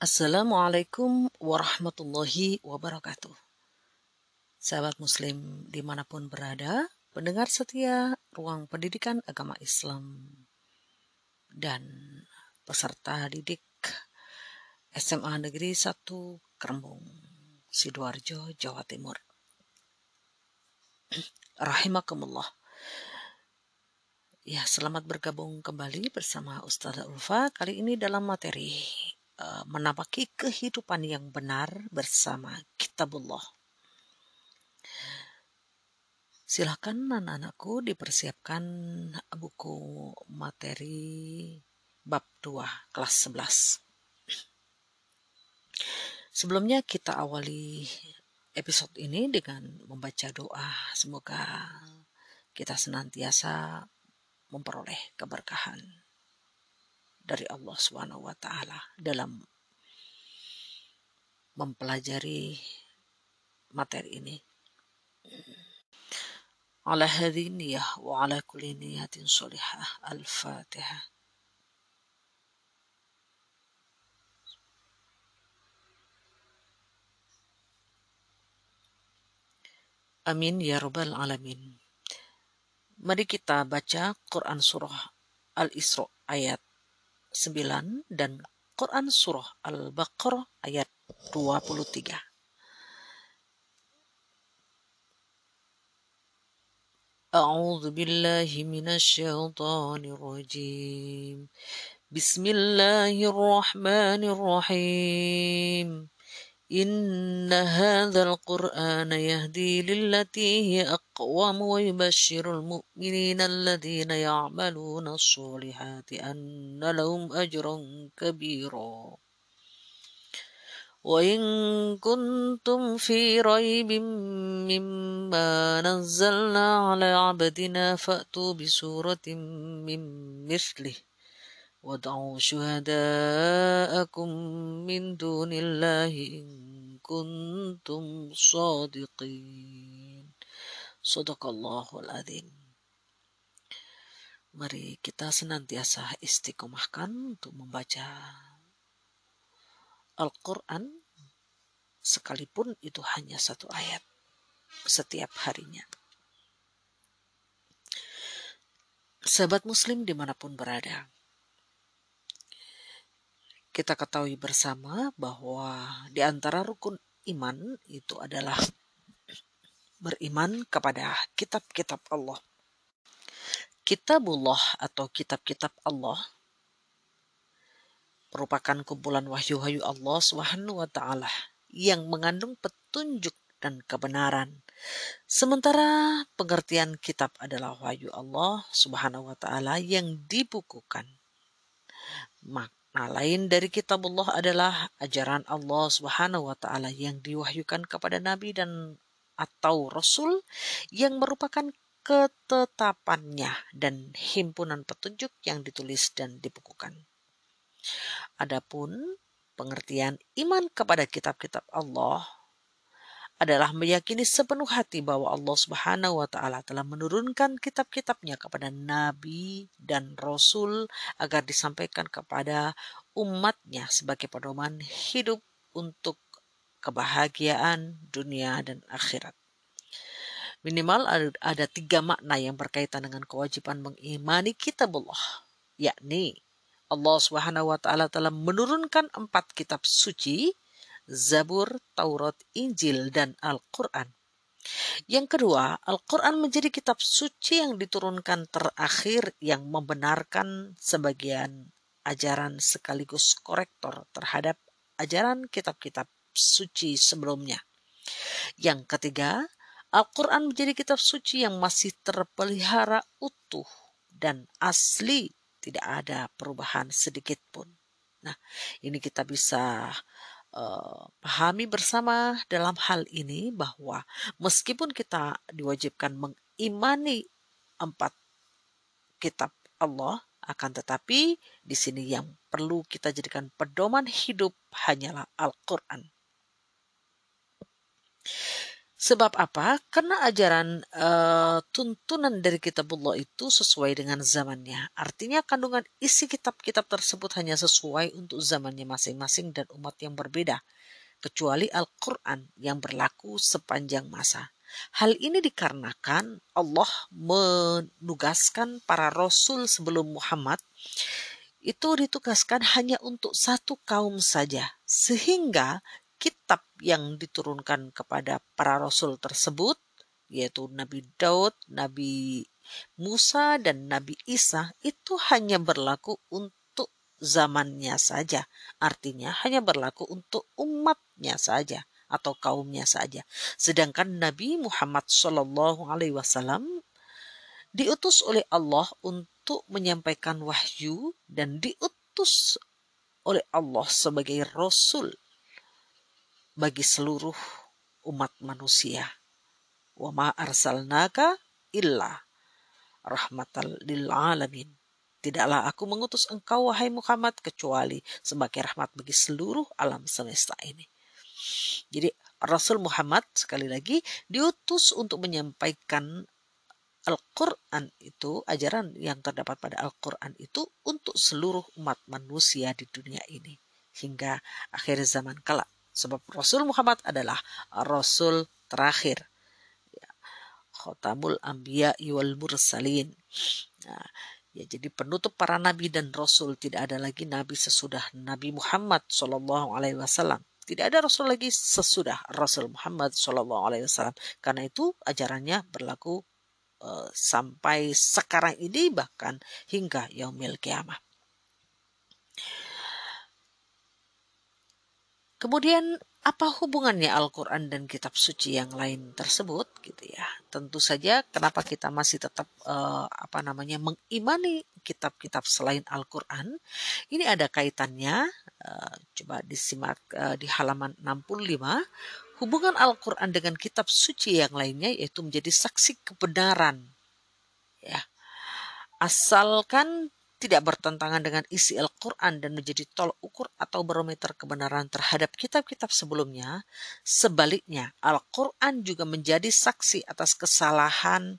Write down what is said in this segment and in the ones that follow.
Assalamualaikum warahmatullahi wabarakatuh. Sahabat Muslim di mana pun berada, pendengar setia ruang pendidikan agama Islam dan peserta didik SMA Negeri 1 Kerembung, Sidoarjo, Jawa Timur. Rahimakumullah. Ya, selamat bergabung kembali bersama Ustazah Ulfa kali ini dalam materi uh, menapaki kehidupan yang benar bersama Kitabullah. Silakan anak-anakku dipersiapkan buku materi bab 2 kelas 11. Sebelumnya kita awali episode ini dengan membaca doa. Semoga kita senantiasa memperoleh keberkahan dari Allah Subhanahu wa taala dalam mempelajari materi ini. Ala hadhihi niyah wa ala kulli niyatin salihah. Al-Fatihah. Amin ya rabbal alamin. Mari kita baca Quran surah Al-Isra ayat 9 dan Quran Surah Al-Baqarah ayat 23. أعوذ بالله من الشيطان الرجيم بسم الله الرحمن الرحيم إن هذا القرآن يهدي للتي هي أقوم ويبشر المؤمنين الذين يعملون الصالحات أن لهم أجرا كبيرا. وإن كنتم في ريب مما نزلنا على عبدنا فأتوا بسورة من مثله. وادعوا شهداءكم من دون الله إن كنتم صادقين صدق الله العظيم Mari kita senantiasa istiqomahkan untuk membaca Al-Quran sekalipun itu hanya satu ayat setiap harinya. Sahabat muslim dimanapun berada, kita ketahui bersama bahwa di antara rukun iman itu adalah beriman kepada kitab-kitab Allah. Kitabullah atau kitab-kitab Allah merupakan kumpulan wahyu-wahyu Allah Subhanahu wa taala yang mengandung petunjuk dan kebenaran. Sementara pengertian kitab adalah wahyu Allah Subhanahu wa taala yang dibukukan. Maka Nah, lain dari kitabullah adalah ajaran Allah Subhanahu wa taala yang diwahyukan kepada nabi dan atau rasul yang merupakan ketetapannya dan himpunan petunjuk yang ditulis dan dibukukan. Adapun pengertian iman kepada kitab-kitab Allah adalah meyakini sepenuh hati bahwa Allah Subhanahu wa taala telah menurunkan kitab-kitabnya kepada nabi dan rasul agar disampaikan kepada umatnya sebagai pedoman hidup untuk kebahagiaan dunia dan akhirat. Minimal ada, tiga makna yang berkaitan dengan kewajiban mengimani kitabullah, yakni Allah Subhanahu wa taala telah menurunkan empat kitab suci Zabur, Taurat, Injil, dan Al-Quran. Yang kedua, Al-Quran menjadi kitab suci yang diturunkan terakhir yang membenarkan sebagian ajaran sekaligus korektor terhadap ajaran kitab-kitab suci sebelumnya. Yang ketiga, Al-Quran menjadi kitab suci yang masih terpelihara utuh dan asli, tidak ada perubahan sedikit pun. Nah, ini kita bisa uh, pahami bersama dalam hal ini bahwa meskipun kita diwajibkan mengimani empat kitab Allah, akan tetapi di sini yang perlu kita jadikan pedoman hidup hanyalah Al-Quran. Sebab apa? Karena ajaran uh, tuntunan dari kitabullah itu sesuai dengan zamannya. Artinya kandungan isi kitab-kitab tersebut hanya sesuai untuk zamannya masing-masing dan umat yang berbeda. Kecuali Al-Quran yang berlaku sepanjang masa. Hal ini dikarenakan Allah menugaskan para rasul sebelum Muhammad itu ditugaskan hanya untuk satu kaum saja. Sehingga kitab yang diturunkan kepada para rasul tersebut yaitu Nabi Daud, Nabi Musa dan Nabi Isa itu hanya berlaku untuk zamannya saja. Artinya hanya berlaku untuk umatnya saja atau kaumnya saja. Sedangkan Nabi Muhammad Wasallam diutus oleh Allah untuk menyampaikan wahyu dan diutus oleh Allah sebagai Rasul bagi seluruh umat manusia. Wa ma arsalnaka illa rahmatal lil alamin. Tidaklah aku mengutus engkau wahai Muhammad kecuali sebagai rahmat bagi seluruh alam semesta ini. Jadi Rasul Muhammad sekali lagi diutus untuk menyampaikan Al-Quran itu, ajaran yang terdapat pada Al-Quran itu untuk seluruh umat manusia di dunia ini. Hingga akhir zaman kelak. Sebab Rasul Muhammad adalah Rasul terakhir. Ya. Khotamul Ambiya wal Mursalin. Nah, ya jadi penutup para nabi dan rasul tidak ada lagi nabi sesudah Nabi Muhammad Shallallahu Alaihi Wasallam. Tidak ada rasul lagi sesudah Rasul Muhammad Shallallahu Alaihi Wasallam. Karena itu ajarannya berlaku uh, sampai sekarang ini bahkan hingga yaumil kiamah. Kemudian apa hubungannya Al-Quran dan kitab suci yang lain tersebut gitu ya? Tentu saja kenapa kita masih tetap uh, apa namanya mengimani kitab-kitab selain Al-Quran? Ini ada kaitannya uh, coba disimak uh, di halaman 65 hubungan Al-Quran dengan kitab suci yang lainnya yaitu menjadi saksi kebenaran ya. Asalkan tidak bertentangan dengan isi Al-Quran dan menjadi tolak ukur atau barometer kebenaran terhadap kitab-kitab sebelumnya. Sebaliknya, Al-Quran juga menjadi saksi atas kesalahan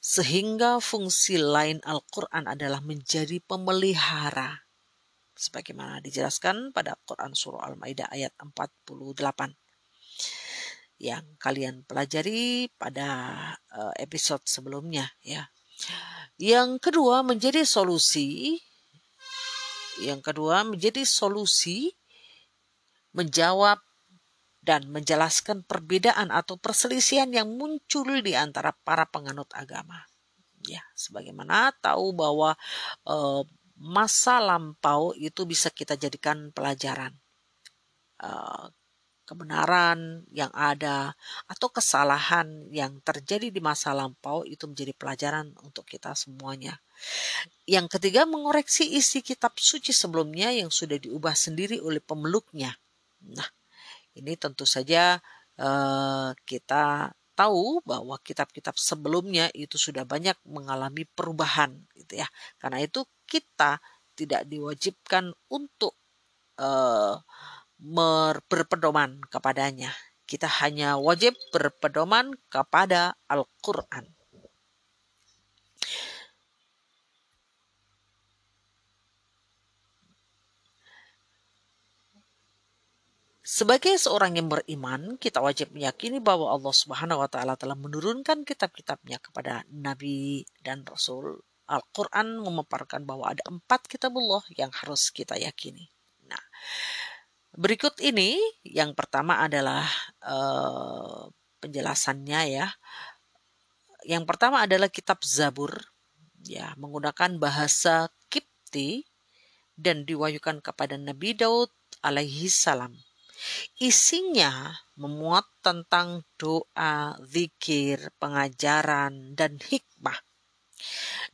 sehingga fungsi lain Al-Quran adalah menjadi pemelihara. Sebagaimana dijelaskan pada Quran Surah Al-Ma'idah ayat 48 yang kalian pelajari pada eh, episode sebelumnya ya. Yang kedua menjadi solusi. Yang kedua menjadi solusi menjawab dan menjelaskan perbedaan atau perselisihan yang muncul di antara para penganut agama. Ya, sebagaimana tahu bahwa e, masa lampau itu bisa kita jadikan pelajaran. E, kebenaran yang ada atau kesalahan yang terjadi di masa lampau itu menjadi pelajaran untuk kita semuanya. Yang ketiga, mengoreksi isi kitab suci sebelumnya yang sudah diubah sendiri oleh pemeluknya. Nah, ini tentu saja uh, kita tahu bahwa kitab-kitab sebelumnya itu sudah banyak mengalami perubahan gitu ya. Karena itu kita tidak diwajibkan untuk uh, berpedoman kepadanya. Kita hanya wajib berpedoman kepada Al-Quran. Sebagai seorang yang beriman, kita wajib meyakini bahwa Allah Subhanahu wa taala telah menurunkan kitab-kitabnya kepada nabi dan rasul. Al-Qur'an memaparkan bahwa ada empat kitabullah yang harus kita yakini. Nah, Berikut ini yang pertama adalah uh, penjelasannya ya. Yang pertama adalah kitab Zabur ya menggunakan bahasa Kipti dan diwahyukan kepada Nabi Daud alaihi salam. Isinya memuat tentang doa, zikir, pengajaran, dan hikmah.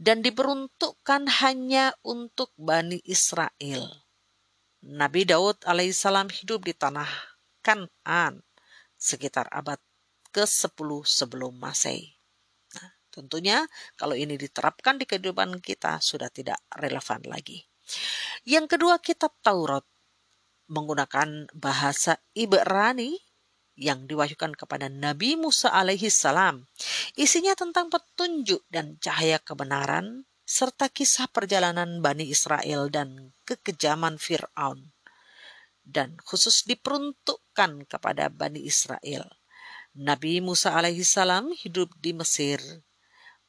Dan diperuntukkan hanya untuk Bani Israel Nabi Daud alaihissalam hidup di tanah Kanan sekitar abad ke-10 sebelum Masehi. Nah, tentunya kalau ini diterapkan di kehidupan kita sudah tidak relevan lagi. Yang kedua kitab Taurat menggunakan bahasa Ibrani yang diwahyukan kepada Nabi Musa alaihi salam. Isinya tentang petunjuk dan cahaya kebenaran serta kisah perjalanan Bani Israel dan kekejaman Fir'aun. Dan khusus diperuntukkan kepada Bani Israel. Nabi Musa alaihi salam hidup di Mesir,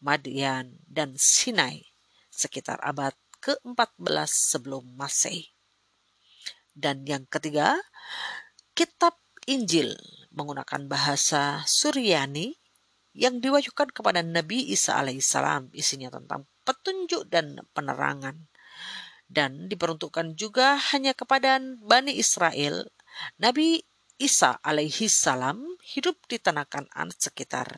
Madian, dan Sinai sekitar abad ke-14 sebelum Masehi. Dan yang ketiga, kitab Injil menggunakan bahasa Suryani yang diwahyukan kepada Nabi Isa alaihissalam isinya tentang petunjuk dan penerangan dan diperuntukkan juga hanya kepada Bani Israel Nabi Isa alaihissalam hidup di tanah Kanan sekitar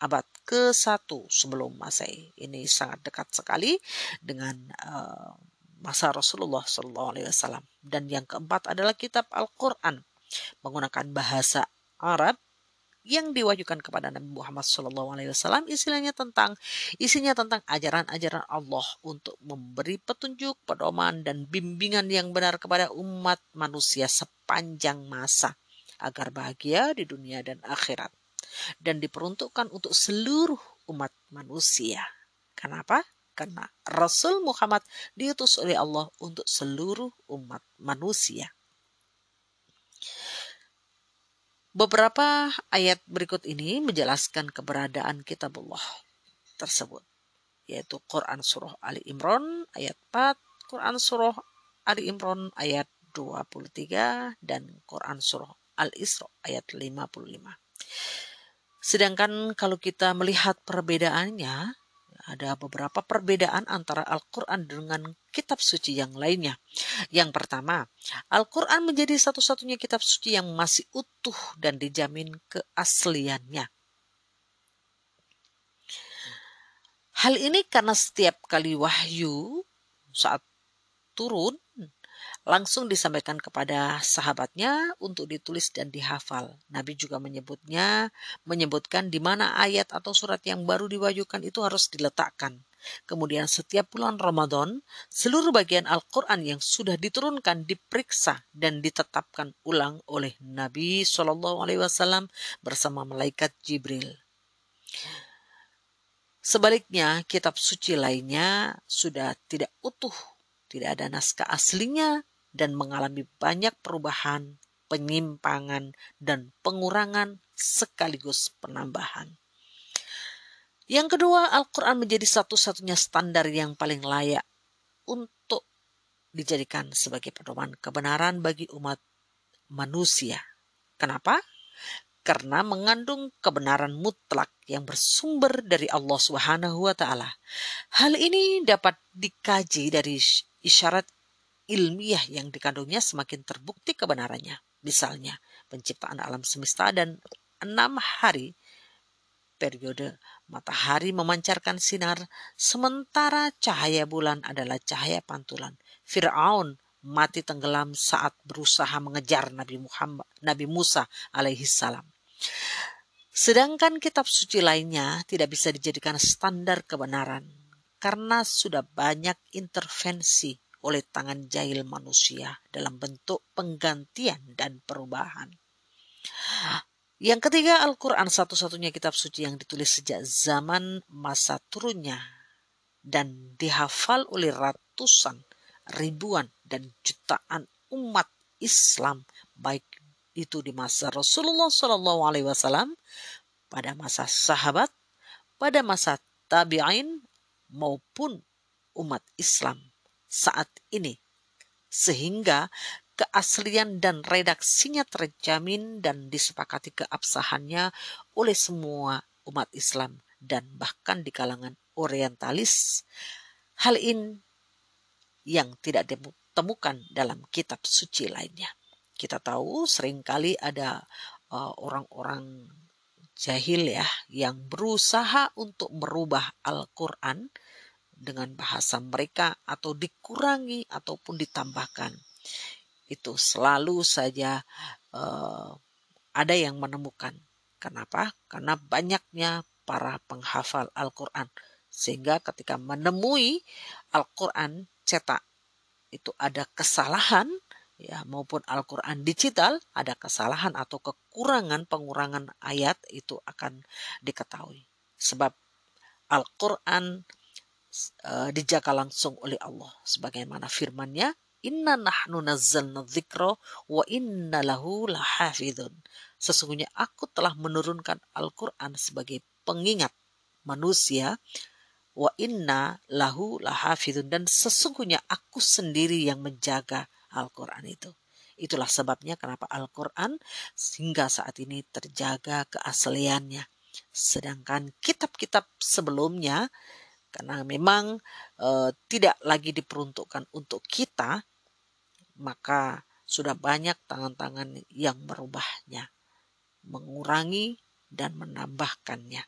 abad ke-1 sebelum Masehi. Ini sangat dekat sekali dengan uh, masa Rasulullah SAW. Dan yang keempat adalah kitab Al-Quran menggunakan bahasa Arab yang diwahyukan kepada Nabi Muhammad SAW istilahnya tentang isinya tentang ajaran-ajaran Allah untuk memberi petunjuk, pedoman dan bimbingan yang benar kepada umat manusia sepanjang masa agar bahagia di dunia dan akhirat dan diperuntukkan untuk seluruh umat manusia. Kenapa? Karena Rasul Muhammad diutus oleh Allah untuk seluruh umat manusia. Beberapa ayat berikut ini menjelaskan keberadaan kitabullah tersebut, yaitu Quran Surah Ali Imran ayat 4, Quran Surah Ali Imran ayat 23, dan Quran Surah Al-Isra ayat 55. Sedangkan kalau kita melihat perbedaannya, ada beberapa perbedaan antara Al-Quran dengan kitab suci yang lainnya. Yang pertama, Al-Quran menjadi satu-satunya kitab suci yang masih utuh dan dijamin keasliannya. Hal ini karena setiap kali wahyu saat turun langsung disampaikan kepada sahabatnya untuk ditulis dan dihafal. Nabi juga menyebutnya, menyebutkan di mana ayat atau surat yang baru diwahyukan itu harus diletakkan. Kemudian setiap bulan Ramadan, seluruh bagian Al-Quran yang sudah diturunkan diperiksa dan ditetapkan ulang oleh Nabi Shallallahu Alaihi Wasallam bersama malaikat Jibril. Sebaliknya, kitab suci lainnya sudah tidak utuh, tidak ada naskah aslinya, dan mengalami banyak perubahan, penyimpangan, dan pengurangan sekaligus penambahan. Yang kedua, Al-Quran menjadi satu-satunya standar yang paling layak untuk dijadikan sebagai pedoman kebenaran bagi umat manusia. Kenapa? Karena mengandung kebenaran mutlak yang bersumber dari Allah Subhanahu wa taala. Hal ini dapat dikaji dari isyarat ilmiah yang dikandungnya semakin terbukti kebenarannya. Misalnya, penciptaan alam semesta dan enam hari periode matahari memancarkan sinar, sementara cahaya bulan adalah cahaya pantulan. Fir'aun mati tenggelam saat berusaha mengejar Nabi Muhammad, Nabi Musa alaihi salam. Sedangkan kitab suci lainnya tidak bisa dijadikan standar kebenaran karena sudah banyak intervensi oleh tangan jahil manusia dalam bentuk penggantian dan perubahan. Yang ketiga, Al-Quran satu-satunya kitab suci yang ditulis sejak zaman masa turunnya dan dihafal oleh ratusan, ribuan, dan jutaan umat Islam baik itu di masa Rasulullah Shallallahu Alaihi Wasallam, pada masa sahabat, pada masa tabi'in maupun umat Islam saat ini. Sehingga keaslian dan redaksinya terjamin dan disepakati keabsahannya oleh semua umat Islam dan bahkan di kalangan orientalis. Hal ini yang tidak ditemukan dalam kitab suci lainnya. Kita tahu sering kali ada uh, orang-orang uh, jahil ya yang berusaha untuk merubah Al-Quran dengan bahasa mereka atau dikurangi ataupun ditambahkan. Itu selalu saja uh, ada yang menemukan. Kenapa? Karena banyaknya para penghafal Al-Quran. Sehingga ketika menemui Al-Quran cetak itu ada kesalahan, ya maupun Al-Qur'an digital ada kesalahan atau kekurangan pengurangan ayat itu akan diketahui. Sebab Al-Qur'an uh, dijaga langsung oleh Allah sebagaimana firman-Nya Inna nahnu nazzalna dzikra wa inna lahu lahafidun. Sesungguhnya aku telah menurunkan Al-Quran sebagai pengingat manusia wa inna lahu lahafidun dan sesungguhnya aku sendiri yang menjaga Al-Quran itu. Itulah sebabnya kenapa Al-Quran hingga saat ini terjaga keasliannya. Sedangkan kitab-kitab sebelumnya karena memang e, tidak lagi diperuntukkan untuk kita, maka sudah banyak tangan-tangan yang merubahnya, mengurangi dan menambahkannya.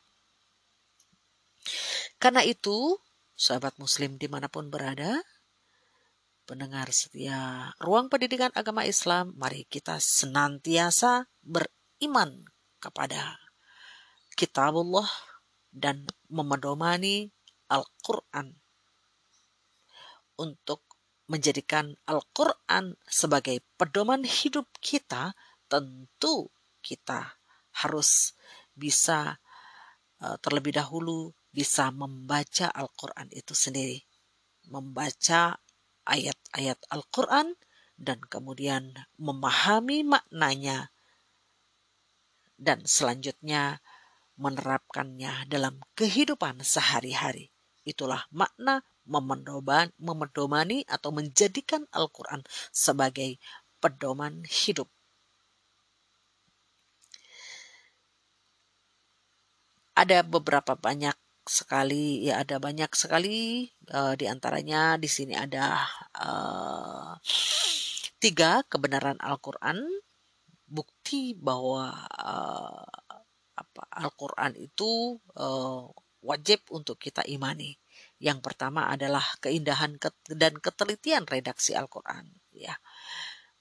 Karena itu, sahabat muslim di mana pun berada, pendengar setia ruang pendidikan agama Islam, mari kita senantiasa beriman kepada kitabullah dan memedomani Al-Quran untuk menjadikan Al-Quran sebagai pedoman hidup kita, tentu kita harus bisa uh, terlebih dahulu bisa membaca Al-Quran itu sendiri. Membaca ayat-ayat Al-Quran dan kemudian memahami maknanya dan selanjutnya menerapkannya dalam kehidupan sehari-hari. Itulah makna memedomani atau menjadikan Al-Quran sebagai pedoman hidup. Ada beberapa banyak sekali ya ada banyak sekali uh, di antaranya di sini ada uh, tiga kebenaran Al-Quran bukti bahwa uh, apa Al-Quran itu uh, wajib untuk kita imani. Yang pertama adalah keindahan dan ketelitian redaksi Al-Quran. Ya.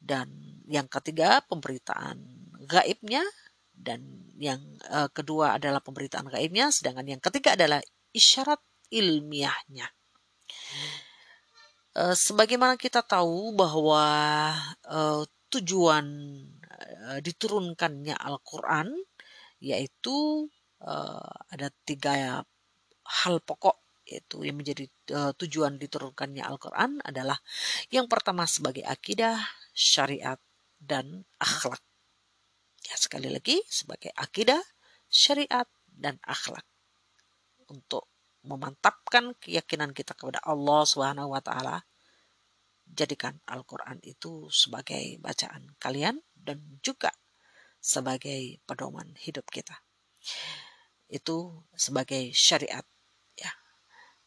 Dan yang ketiga pemberitaan gaibnya dan yang uh, kedua adalah pemberitaan gaibnya, sedangkan yang ketiga adalah isyarat ilmiahnya. Uh, sebagaimana kita tahu bahwa uh, tujuan diturunkannya Al-Quran yaitu uh, ada tiga hal pokok yaitu yang menjadi uh, tujuan diturunkannya Al-Quran adalah yang pertama sebagai akidah, syariat, dan akhlak. Ya, sekali lagi sebagai akidah, syariat, dan akhlak. Untuk memantapkan keyakinan kita kepada Allah Subhanahu wa taala, jadikan Al-Qur'an itu sebagai bacaan kalian dan juga sebagai pedoman hidup kita itu sebagai syariat ya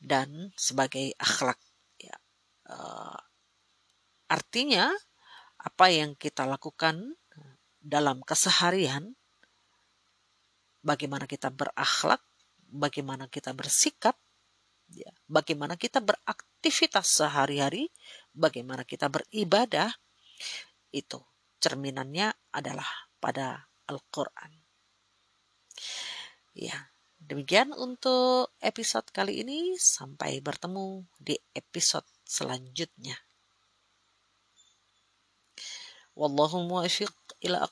dan sebagai akhlak ya. Uh, artinya apa yang kita lakukan dalam keseharian bagaimana kita berakhlak bagaimana kita bersikap ya bagaimana kita beraktivitas sehari-hari bagaimana kita beribadah itu cerminannya adalah pada Al-Qur'an. Ya, demikian untuk episode kali ini. Sampai bertemu di episode selanjutnya. Wallahu ila.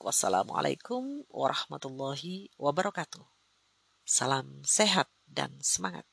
Wassalamualaikum warahmatullahi wabarakatuh. Salam sehat dan semangat.